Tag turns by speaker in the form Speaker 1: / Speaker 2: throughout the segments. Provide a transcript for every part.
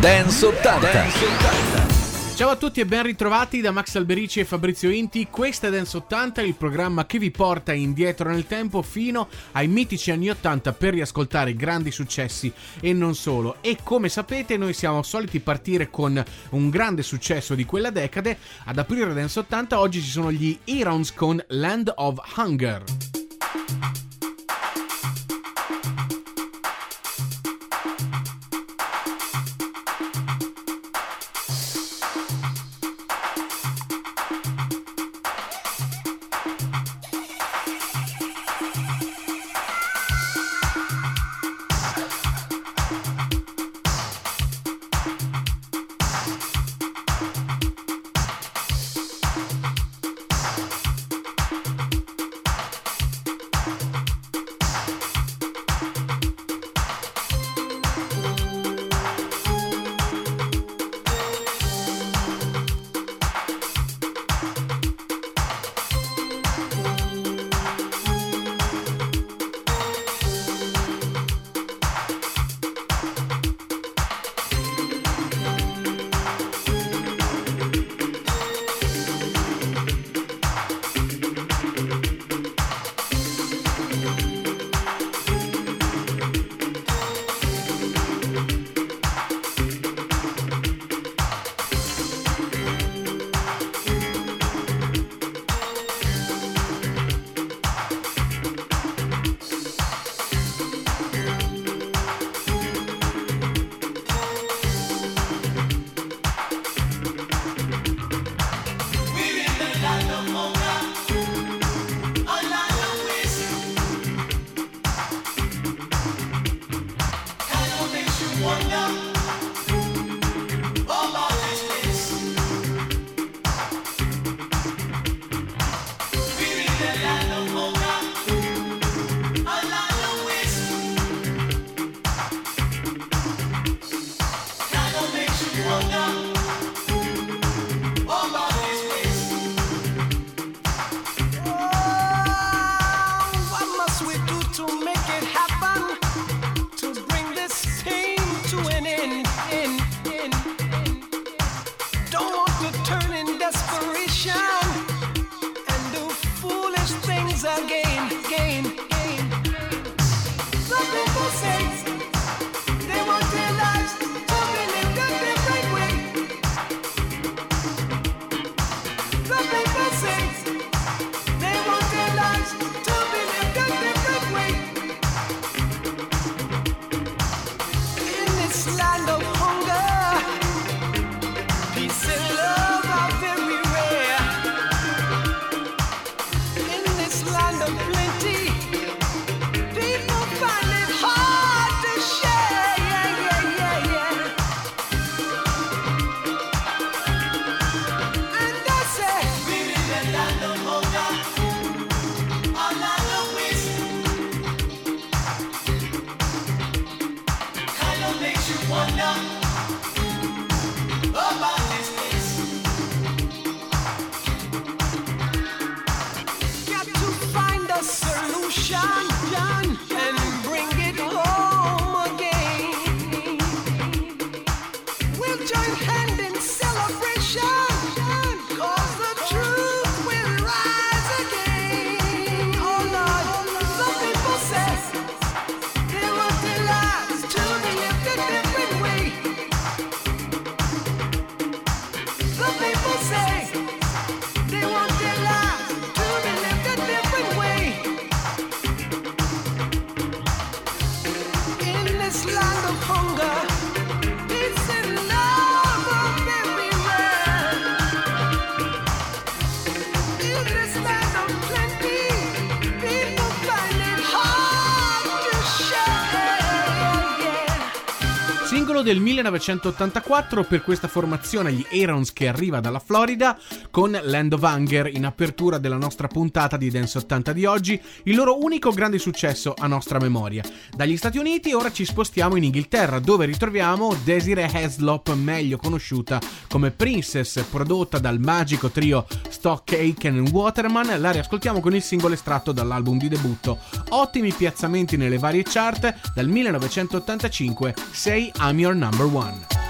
Speaker 1: Dance 80. Dance 80.
Speaker 2: Ciao a tutti e ben ritrovati da Max Alberici e Fabrizio Inti. Questa è Dance 80, il programma che vi porta indietro nel tempo fino ai mitici anni 80 per riascoltare grandi successi e non solo. E come sapete, noi siamo soliti partire con un grande successo di quella decade. Ad aprire Dance 80 oggi ci sono gli Irons con Land of Hunger. Del 1984 per questa formazione, gli Aarons che arriva dalla Florida con Land of Hunger in apertura della nostra puntata di Dance 80 di oggi, il loro unico grande successo a nostra memoria. Dagli Stati Uniti ora ci spostiamo in Inghilterra dove ritroviamo Desiree Haslop, meglio conosciuta come Princess, prodotta dal magico trio Stock Aiken Waterman, la riascoltiamo con il singolo estratto dall'album di debutto. Ottimi piazzamenti nelle varie chart dal 1985, Say I'm Your number one.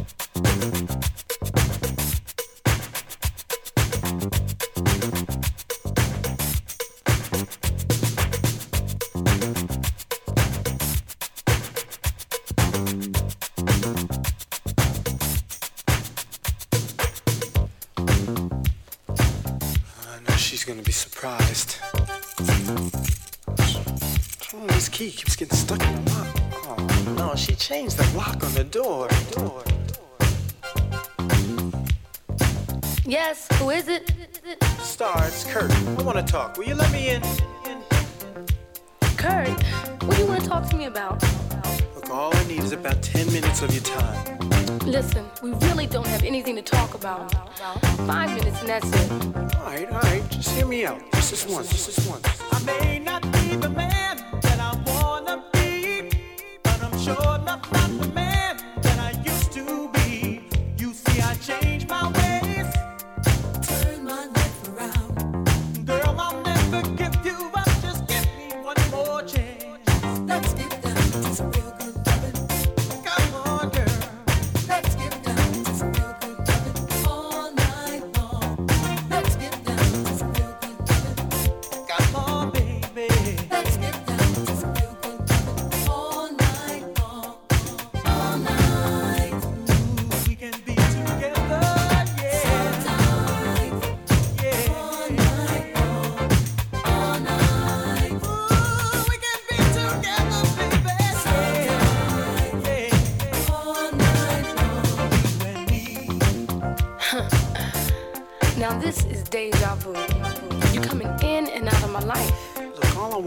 Speaker 3: The lock on the door. Door.
Speaker 4: Yes, who is it?
Speaker 3: Star, it's Kurt. I want to talk. Will you let me in?
Speaker 4: Kurt, what do you want to talk to me about?
Speaker 3: Look, all I need is about 10 minutes of your time.
Speaker 4: Listen, we really don't have anything to talk about. Five minutes and that's it.
Speaker 3: All right, all right. Just hear me out. Just this once. Just this once. I may not be the man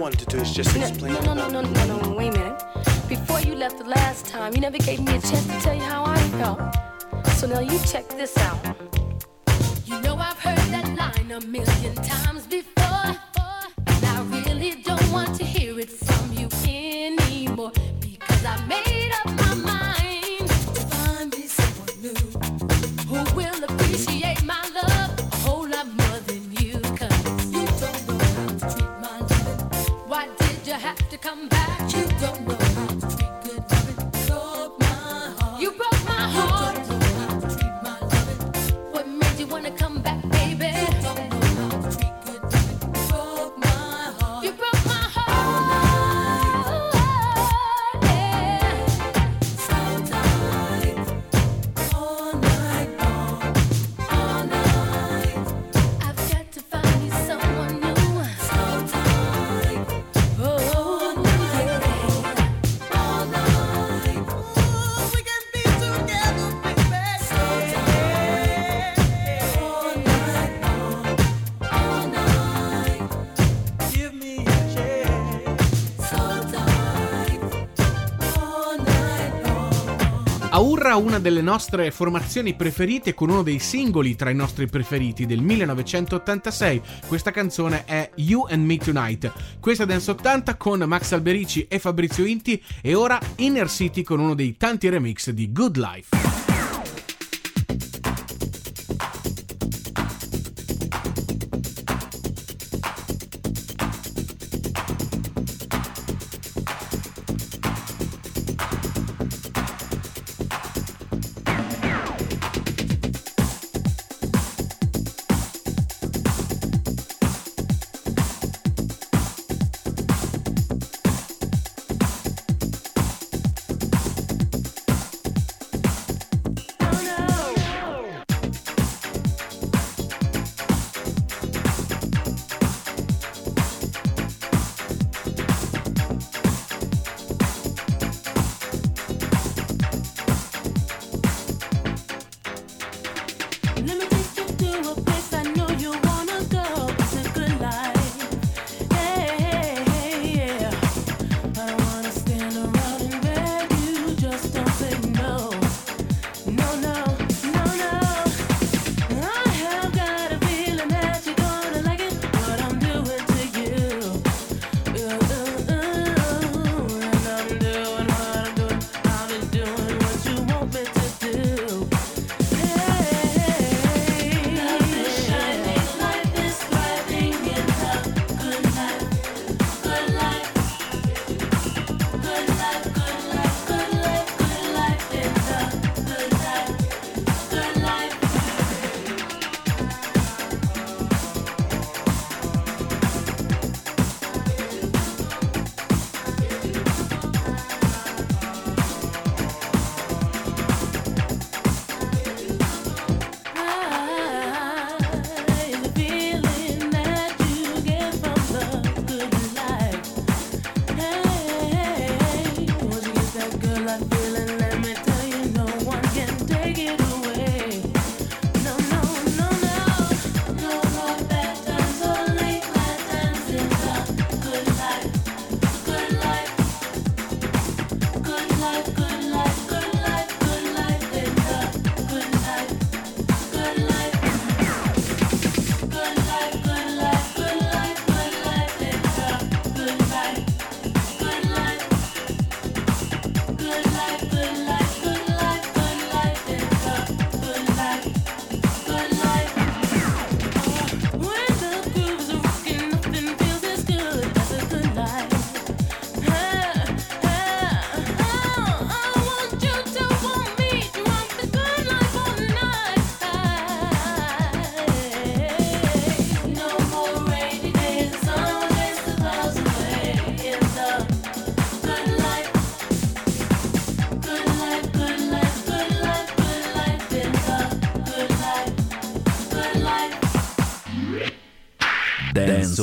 Speaker 3: wanted to do is just
Speaker 4: No,
Speaker 3: explain.
Speaker 4: no, no, no, no, no, no, wait a minute. Before you left the last time, you never gave me a chance to tell you how I felt. So now you check this out.
Speaker 5: Aurra, una delle nostre formazioni preferite con uno dei singoli tra i nostri preferiti del 1986. Questa canzone è You and Me Tonight. Questa Dance 80 con Max Alberici e Fabrizio Inti e ora Inner City con uno dei tanti remix di Good Life.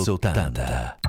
Speaker 6: 80.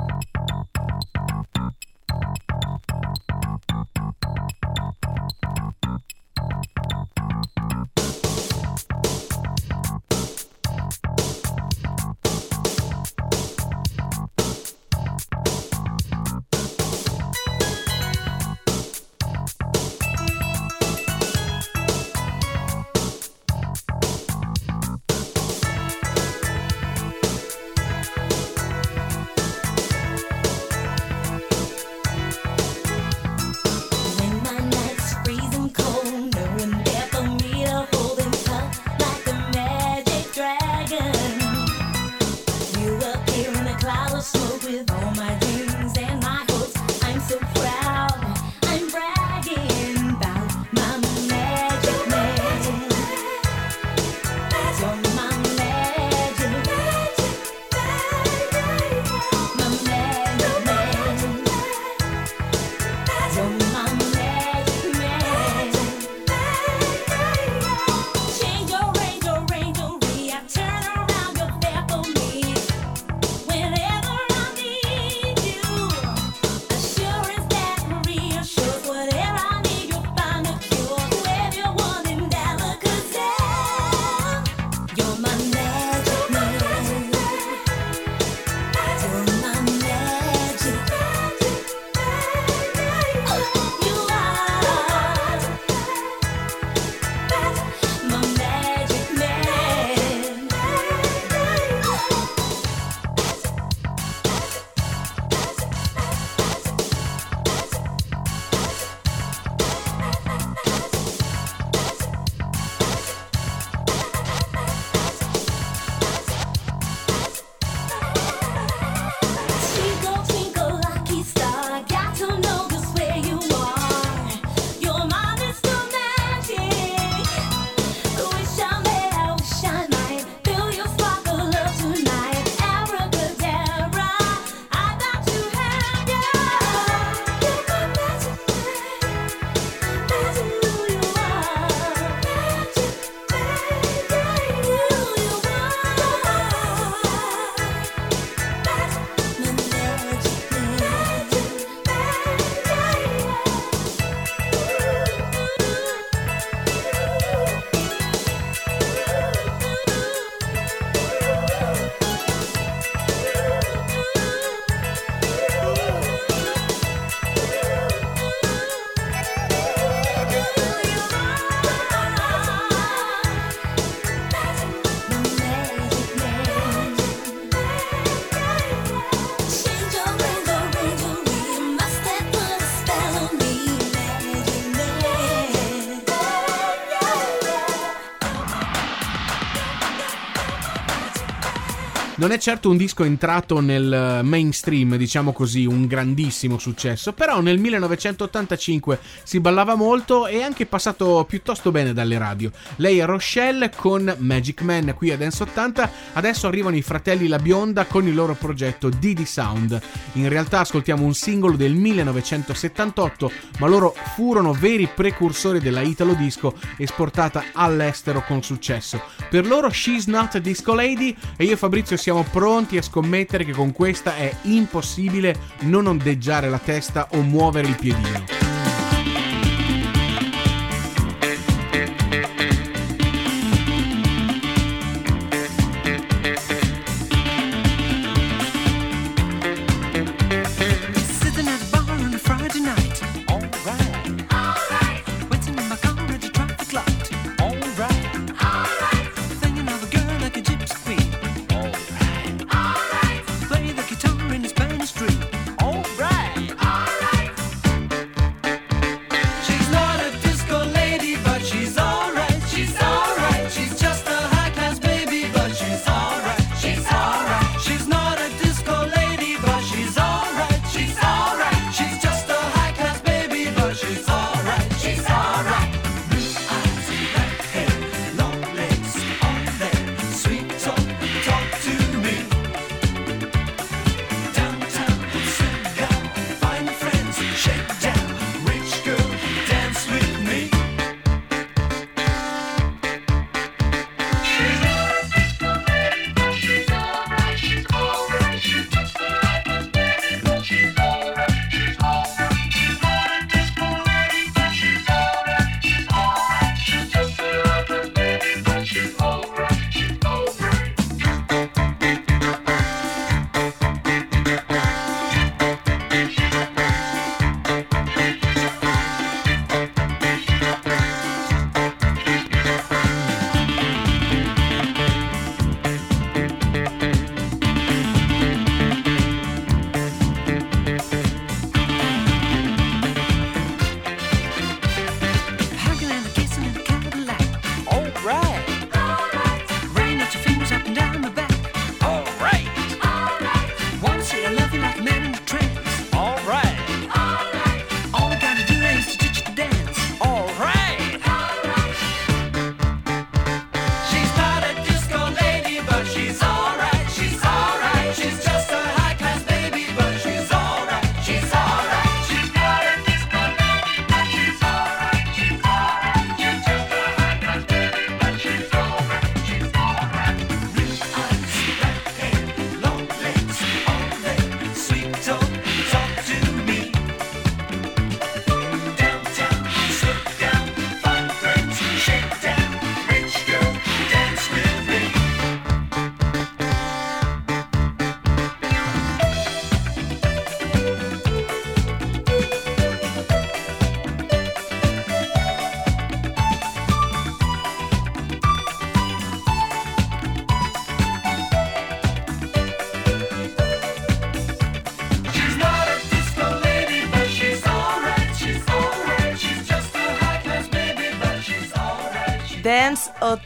Speaker 5: Non è certo un disco entrato nel eh, mainstream, diciamo così, un grandissimo successo, però nel 1985 si ballava molto e è anche passato piuttosto bene dalle radio. Lei è Rochelle con Magic Man qui a Dance 80, adesso arrivano i fratelli La Bionda con il loro progetto Didi Sound. In realtà ascoltiamo un singolo del 1978, ma loro furono veri precursori della Italo Disco esportata all'estero con successo. Per loro She's Not a Disco Lady e io e Fabrizio siamo siamo pronti a scommettere che con questa è impossibile non ondeggiare la testa o muovere il piedino.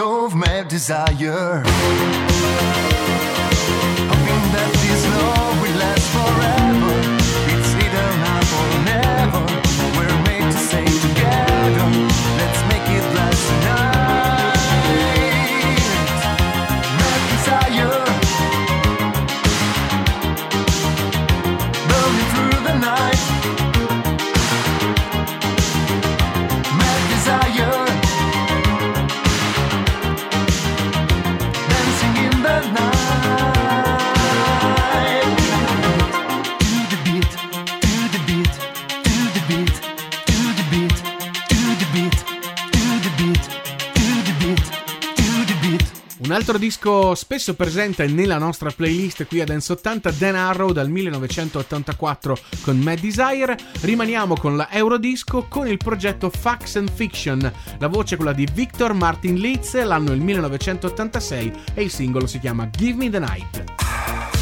Speaker 7: of my desire.
Speaker 5: Altro disco spesso presente nella nostra playlist qui a Dance 80, Dan Arrow dal 1984 con Mad Desire. Rimaniamo con la Eurodisco con il progetto Fax and Fiction. La voce è quella di Victor Martin Leeds, l'anno è il 1986 e il singolo si chiama Give Me the Night.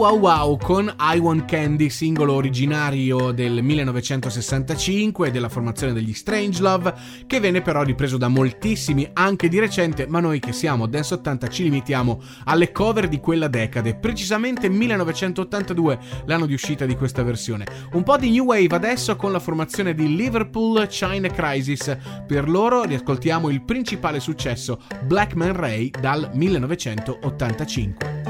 Speaker 5: Wow Wow con I Want Candy, singolo originario del 1965 della formazione degli Strangelove, che venne però ripreso da moltissimi anche di recente, ma noi che siamo Dance 80 ci limitiamo alle cover di quella decade, precisamente 1982, l'anno di uscita di questa versione. Un po' di New Wave adesso con la formazione di Liverpool China Crisis. Per loro riascoltiamo il principale successo Black Man Ray dal 1985.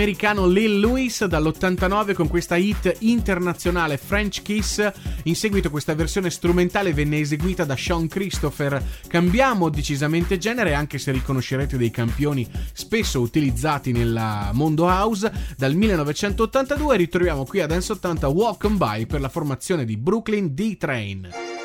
Speaker 5: Americano Lil Louis dall'89 con questa hit internazionale French Kiss. In seguito questa versione strumentale venne eseguita da Sean Christopher. Cambiamo decisamente genere anche se riconoscerete dei campioni spesso utilizzati nel mondo house. Dal 1982 ritroviamo qui a Dance 80 Walk on By per la formazione di Brooklyn D-Train.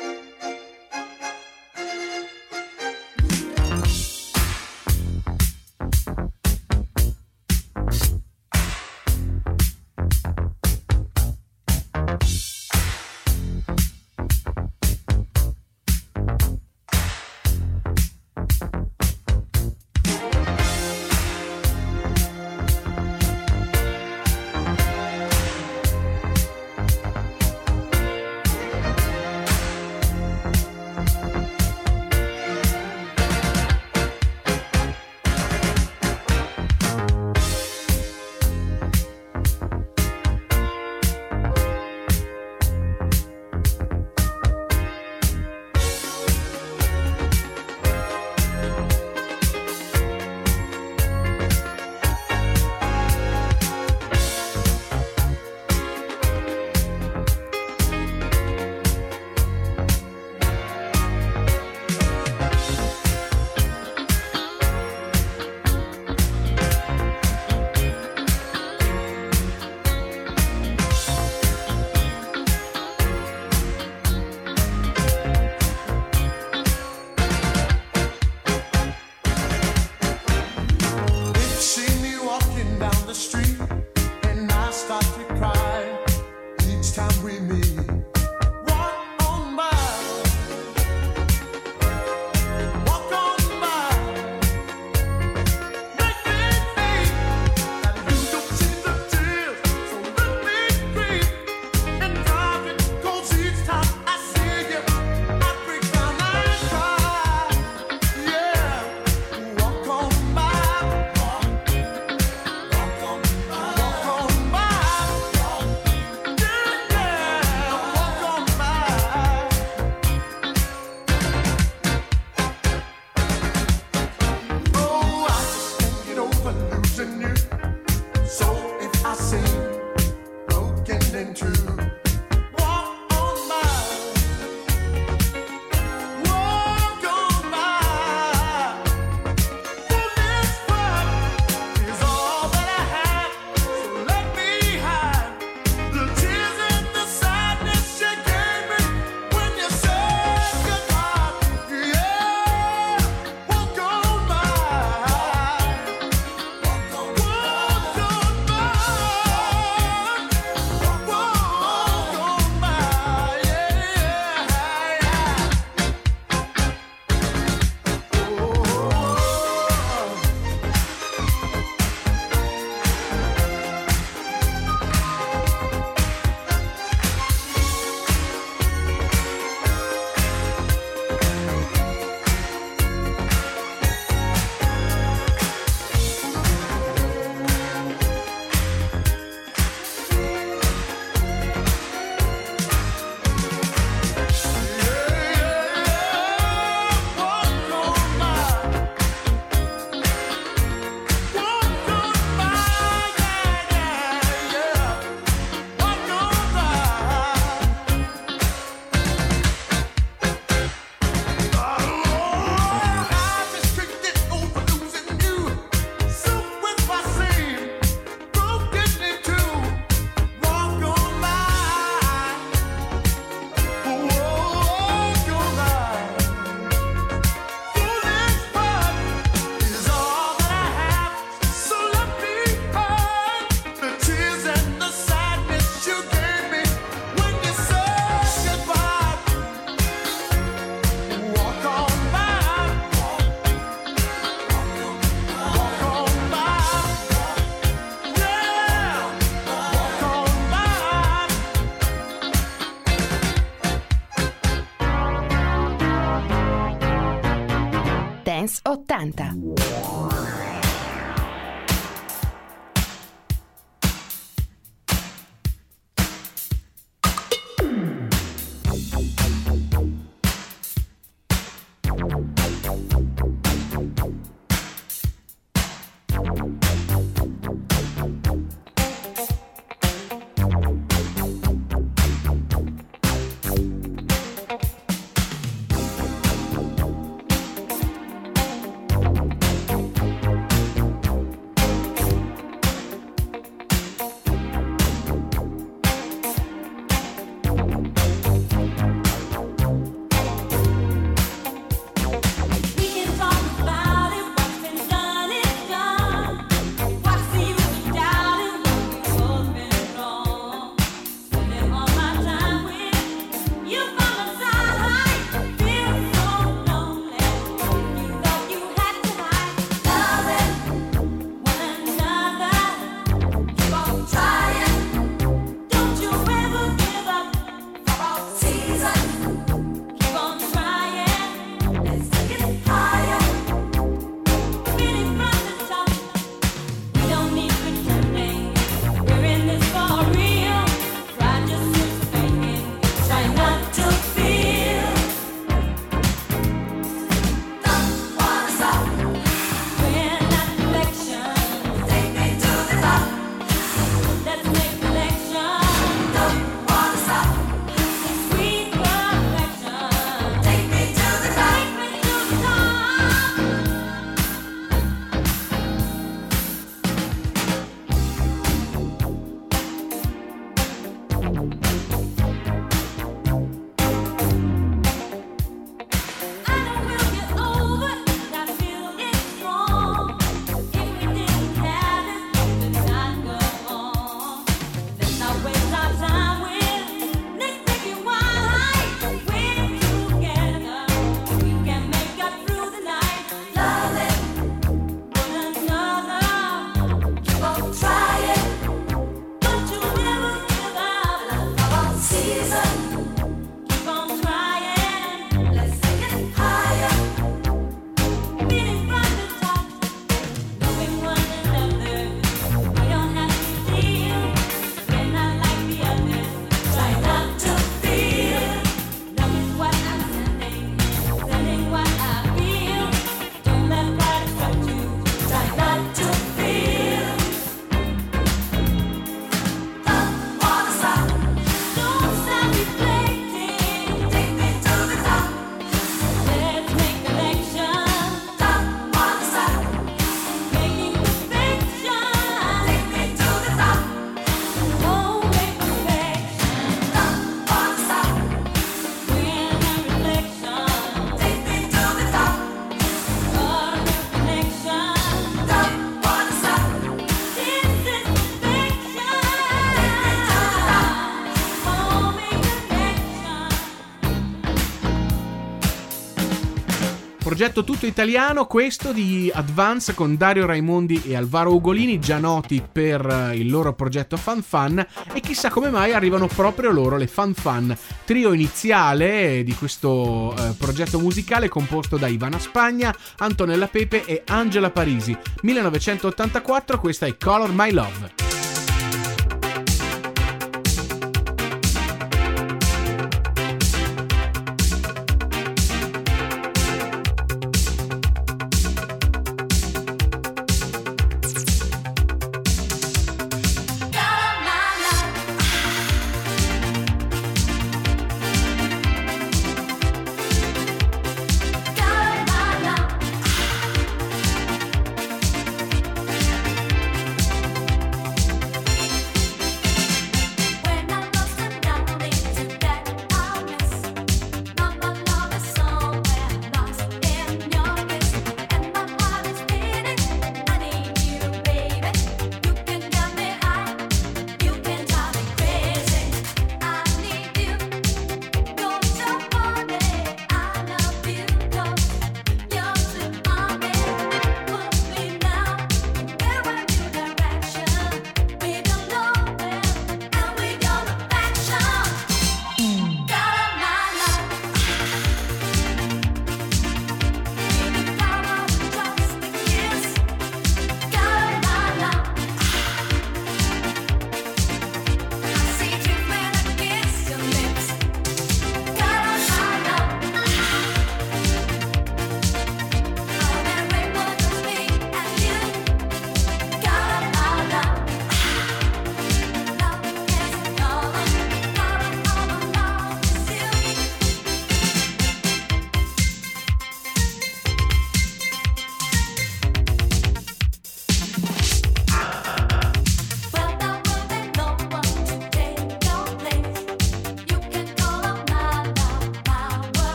Speaker 6: Progetto tutto italiano, questo di Advance con Dario Raimondi e Alvaro Ugolini, già noti per eh, il loro progetto Fan Fan, e chissà come mai arrivano proprio loro, le Fan Fan, trio iniziale di questo eh, progetto musicale composto da Ivana Spagna, Antonella Pepe e Angela Parisi. 1984, questa è Color My Love.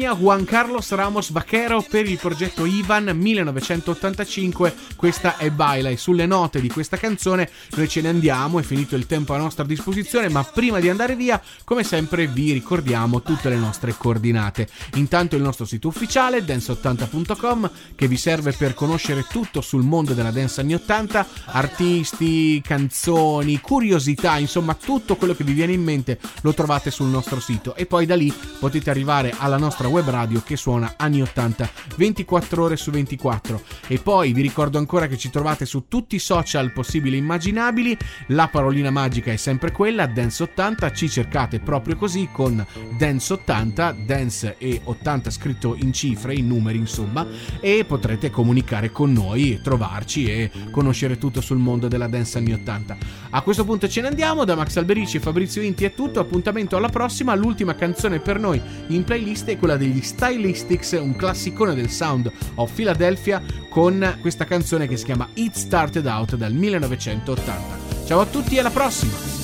Speaker 5: Spagna Juan Carlos Ramos Vaquero per il progetto Ivan 1985, questa è Baila e sulle note di questa canzone noi ce ne andiamo, è finito il tempo a nostra disposizione, ma prima di andare via come sempre vi ricordiamo tutte le nostre coordinate. Intanto il nostro sito ufficiale dance80.com che vi serve per conoscere tutto sul mondo della dance anni 80, artisti, canzoni, curiosità, insomma tutto quello che vi viene in mente lo trovate sul nostro sito e poi da lì potete arrivare alla nostra web radio che suona anni 80 24 ore su 24 e poi vi ricordo ancora che ci trovate su tutti i social possibili e immaginabili. La parolina magica è sempre quella Dance 80 ci cercate proprio così con Dance 80 Dance e 80 scritto in cifre in numeri insomma e potrete comunicare con noi trovarci e conoscere tutto sul mondo della dance anni 80 a questo punto ce ne andiamo da Max Alberici e Fabrizio Inti è tutto. Appuntamento alla prossima. L'ultima canzone per noi in playlist è quella degli Stylistics, un classicone del sound of Philadelphia con questa canzone che si chiama It Started Out dal 1980. Ciao a tutti e alla prossima!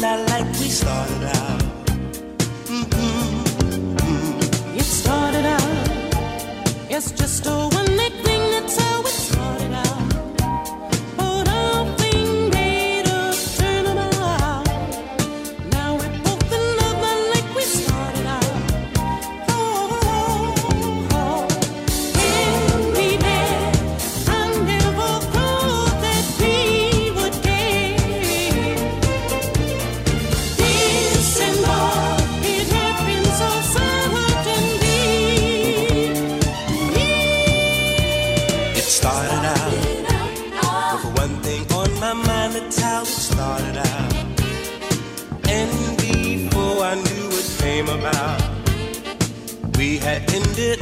Speaker 8: Not like we started out.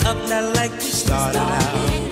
Speaker 8: Up not like we started out.